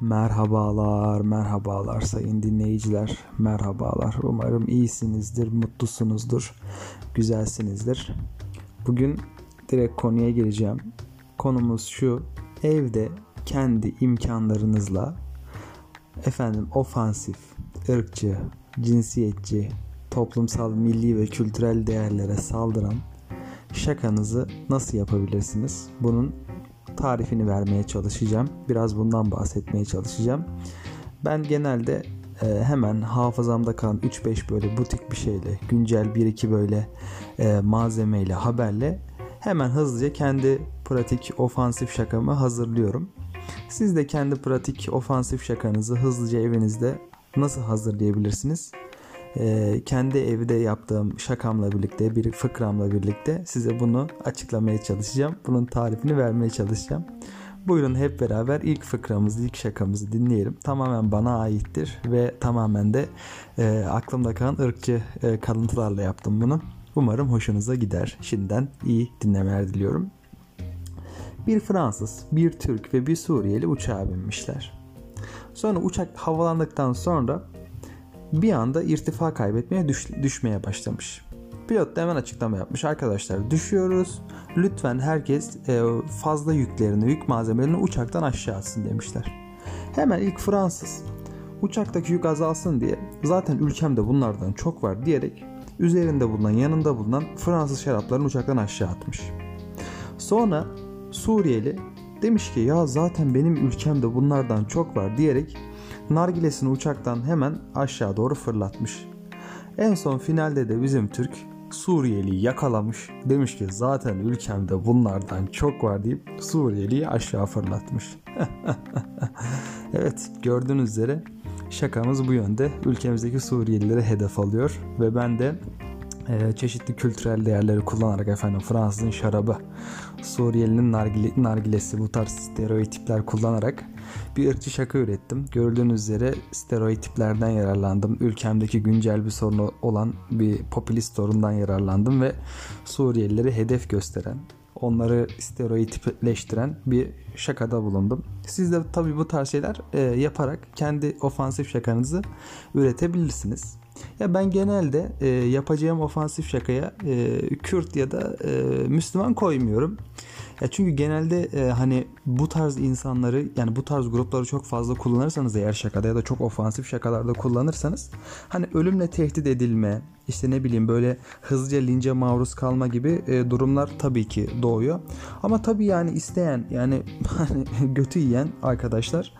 Merhabalar, merhabalar sayın dinleyiciler, merhabalar. Umarım iyisinizdir, mutlusunuzdur, güzelsinizdir. Bugün direkt konuya geleceğim. Konumuz şu, evde kendi imkanlarınızla efendim ofansif, ırkçı, cinsiyetçi, toplumsal, milli ve kültürel değerlere saldıran şakanızı nasıl yapabilirsiniz? Bunun tarifini vermeye çalışacağım. Biraz bundan bahsetmeye çalışacağım. Ben genelde e, hemen hafızamda kalan 3-5 böyle butik bir şeyle, güncel 1-2 böyle e, malzemeyle, haberle hemen hızlıca kendi pratik ofansif şakamı hazırlıyorum. Siz de kendi pratik ofansif şakanızı hızlıca evinizde nasıl hazırlayabilirsiniz? Ee, kendi evde yaptığım şakamla birlikte, bir fıkramla birlikte size bunu açıklamaya çalışacağım. Bunun tarifini vermeye çalışacağım. Buyurun hep beraber ilk fıkramızı, ilk şakamızı dinleyelim. Tamamen bana aittir ve tamamen de e, aklımda kalan ırkçı e, kalıntılarla yaptım bunu. Umarım hoşunuza gider. Şimdiden iyi dinlemeler diliyorum. Bir Fransız, bir Türk ve bir Suriyeli uçağa binmişler. Sonra uçak havalandıktan sonra bir anda irtifa kaybetmeye düş, düşmeye başlamış. Pilot da hemen açıklama yapmış. Arkadaşlar düşüyoruz. Lütfen herkes e, fazla yüklerini, yük malzemelerini uçaktan aşağı atsın demişler. Hemen ilk Fransız uçaktaki yük azalsın diye zaten ülkemde bunlardan çok var diyerek üzerinde bulunan yanında bulunan Fransız şaraplarını uçaktan aşağı atmış. Sonra Suriyeli demiş ki ya zaten benim ülkemde bunlardan çok var diyerek nargilesini uçaktan hemen aşağı doğru fırlatmış. En son finalde de bizim Türk Suriyeli'yi yakalamış. Demiş ki zaten ülkemde bunlardan çok var deyip Suriyeli'yi aşağı fırlatmış. evet gördüğünüz üzere şakamız bu yönde. Ülkemizdeki Suriyelileri hedef alıyor ve ben de e, çeşitli kültürel değerleri kullanarak efendim Fransızın şarabı, Suriyelinin nargile, nargilesi bu tarz stereotipler kullanarak bir ırkçı şaka ürettim. Gördüğünüz üzere stereotiplerden yararlandım. Ülkemdeki güncel bir sorunu olan bir popülist sorundan yararlandım ve Suriyelileri hedef gösteren, onları stereotipleştiren bir şakada bulundum. Siz de tabii bu tarz şeyler e, yaparak kendi ofansif şakanızı üretebilirsiniz. Ya ben genelde e, yapacağım ofansif şakaya e, Kürt ya da e, Müslüman koymuyorum. Ya çünkü genelde e, hani bu tarz insanları yani bu tarz grupları çok fazla kullanırsanız eğer şakada ya da çok ofansif şakalarda kullanırsanız hani ölümle tehdit edilme işte ne bileyim böyle hızlıca lince maruz kalma gibi e, durumlar tabii ki doğuyor. Ama tabii yani isteyen yani hani götü yiyen arkadaşlar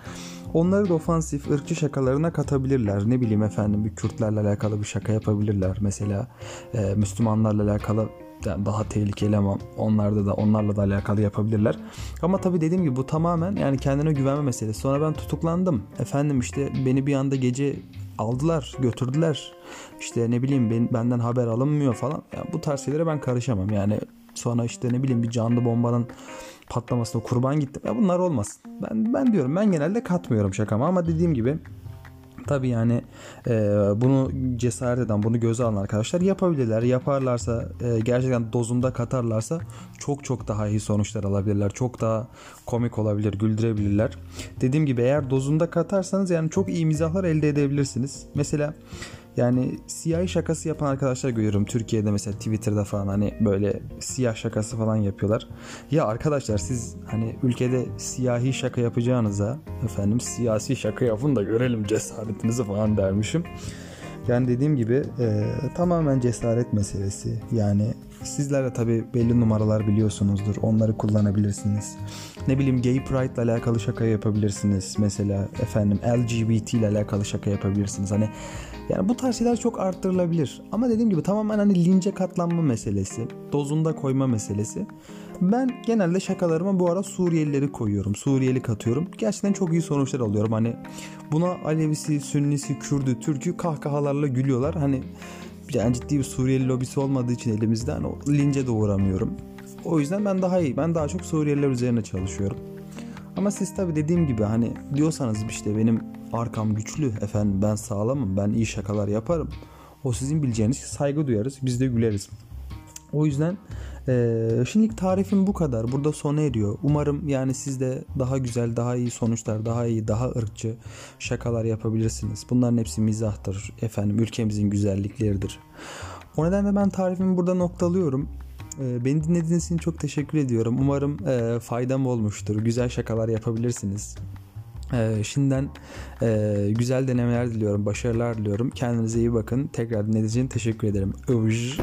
Onları da ofansif ırkçı şakalarına katabilirler. Ne bileyim efendim bir Kürtlerle alakalı bir şaka yapabilirler. Mesela e, Müslümanlarla alakalı yani daha tehlikeli ama onlarda da onlarla da alakalı yapabilirler. Ama tabii dediğim gibi bu tamamen yani kendine güvenme meselesi. Sonra ben tutuklandım. Efendim işte beni bir anda gece aldılar, götürdüler. İşte ne bileyim ben, benden haber alınmıyor falan. Yani bu tarz şeylere ben karışamam. Yani sonra işte ne bileyim bir canlı bombanın patlamasına kurban gittim. Ya bunlar olmasın. Ben ben diyorum ben genelde katmıyorum şakama ama dediğim gibi Tabi yani e, bunu cesaret eden, bunu göze alan arkadaşlar yapabilirler. Yaparlarsa, e, gerçekten dozunda katarlarsa çok çok daha iyi sonuçlar alabilirler. Çok daha komik olabilir, güldürebilirler. Dediğim gibi eğer dozunda katarsanız yani çok iyi mizahlar elde edebilirsiniz. Mesela yani siyah şakası yapan arkadaşlar görüyorum Türkiye'de mesela Twitter'da falan hani böyle siyah şakası falan yapıyorlar. Ya arkadaşlar siz hani ülkede siyahi şaka yapacağınıza efendim siyasi şaka yapın da görelim cesaretinizi falan dermişim. Yani dediğim gibi e, tamamen cesaret meselesi. Yani sizler de tabii belli numaralar biliyorsunuzdur. Onları kullanabilirsiniz. Ne bileyim gay pride ile alakalı şaka yapabilirsiniz. Mesela efendim LGBT ile alakalı şaka yapabilirsiniz. Hani yani bu tarz şeyler çok arttırılabilir. Ama dediğim gibi tamamen hani lince katlanma meselesi, dozunda koyma meselesi. Ben genelde şakalarıma bu ara Suriyelileri koyuyorum. Suriyeli katıyorum. Gerçekten çok iyi sonuçlar alıyorum. Hani buna Alevisi, Sünnisi, Kürdü, Türk'ü kahkahalarla gülüyorlar. Hani yani ciddi bir Suriyeli lobisi olmadığı için elimizde hani lince de uğramıyorum. O yüzden ben daha iyi. Ben daha çok Suriyeliler üzerine çalışıyorum. Ama siz tabi dediğim gibi hani diyorsanız işte benim arkam güçlü efendim ben sağlamım ben iyi şakalar yaparım. O sizin bileceğiniz saygı duyarız biz de güleriz. O yüzden e, şimdilik tarifim bu kadar. Burada sona eriyor. Umarım yani siz de daha güzel, daha iyi sonuçlar, daha iyi, daha ırkçı şakalar yapabilirsiniz. Bunların hepsi mizahtır. Efendim ülkemizin güzellikleridir. O nedenle ben tarifimi burada noktalıyorum. E, beni dinlediğiniz için çok teşekkür ediyorum. Umarım e, faydam olmuştur. Güzel şakalar yapabilirsiniz. Ee, şimdiden e, güzel denemeler diliyorum, başarılar diliyorum. Kendinize iyi bakın. Tekrar dinlediğiniz için teşekkür ederim. Övüj.